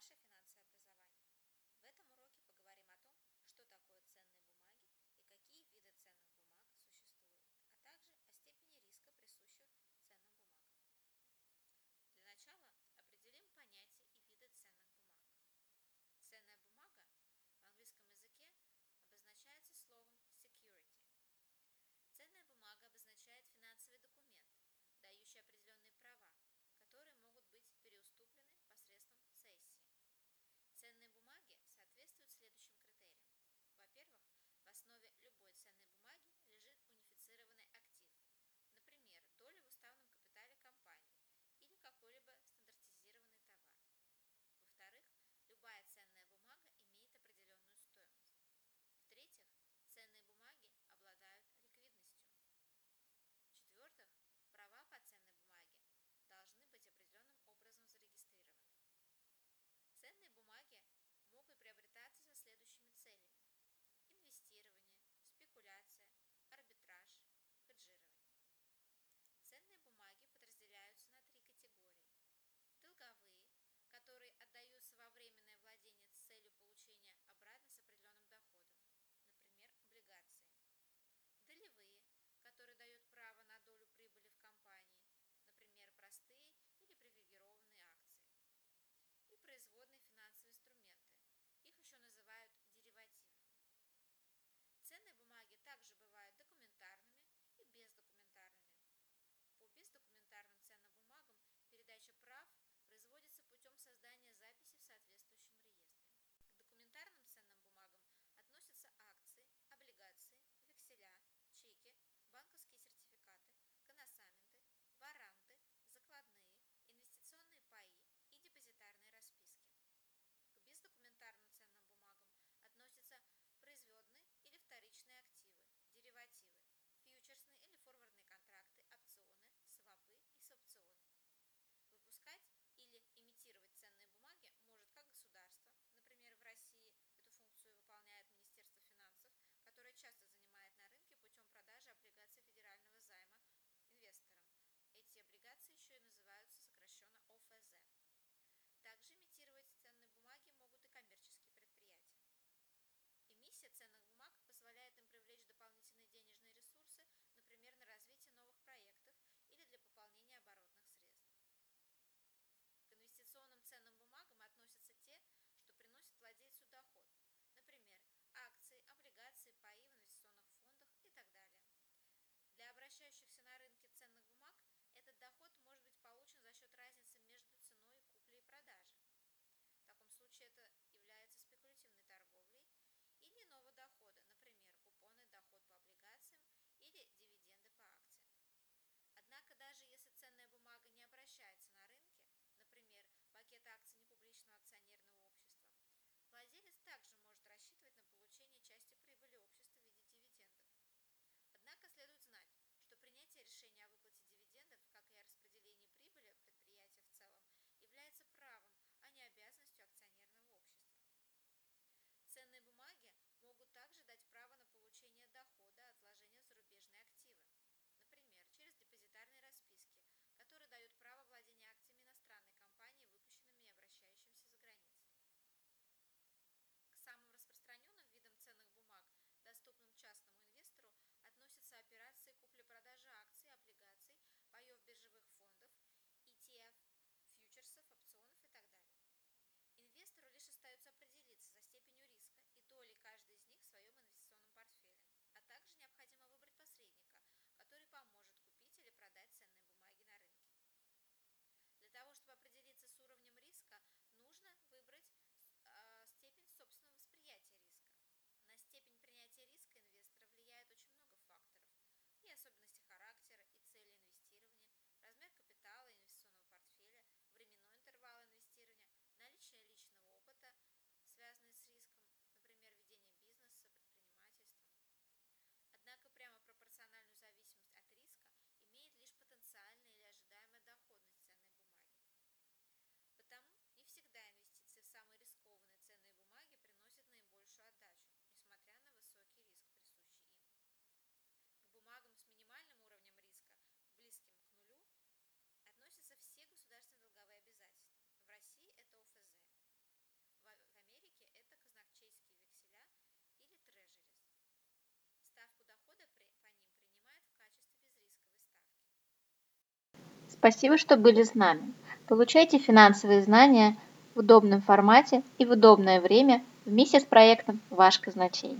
karşı final вращающихся на рынке ценных бумаг этот доход может быть получен за счет разницы между ценой купли и продажи. В таком случае это является спекулятивной торговлей или иного дохода, например, купоны, доход по облигациям или дивиденды по акциям. Однако даже если ценная бумага не обращается на рынке, например, пакет акций непубличного акционерного общества, владелец также может живых форм. Спасибо, что были с нами. Получайте финансовые знания в удобном формате и в удобное время вместе с проектом «Ваш казначей».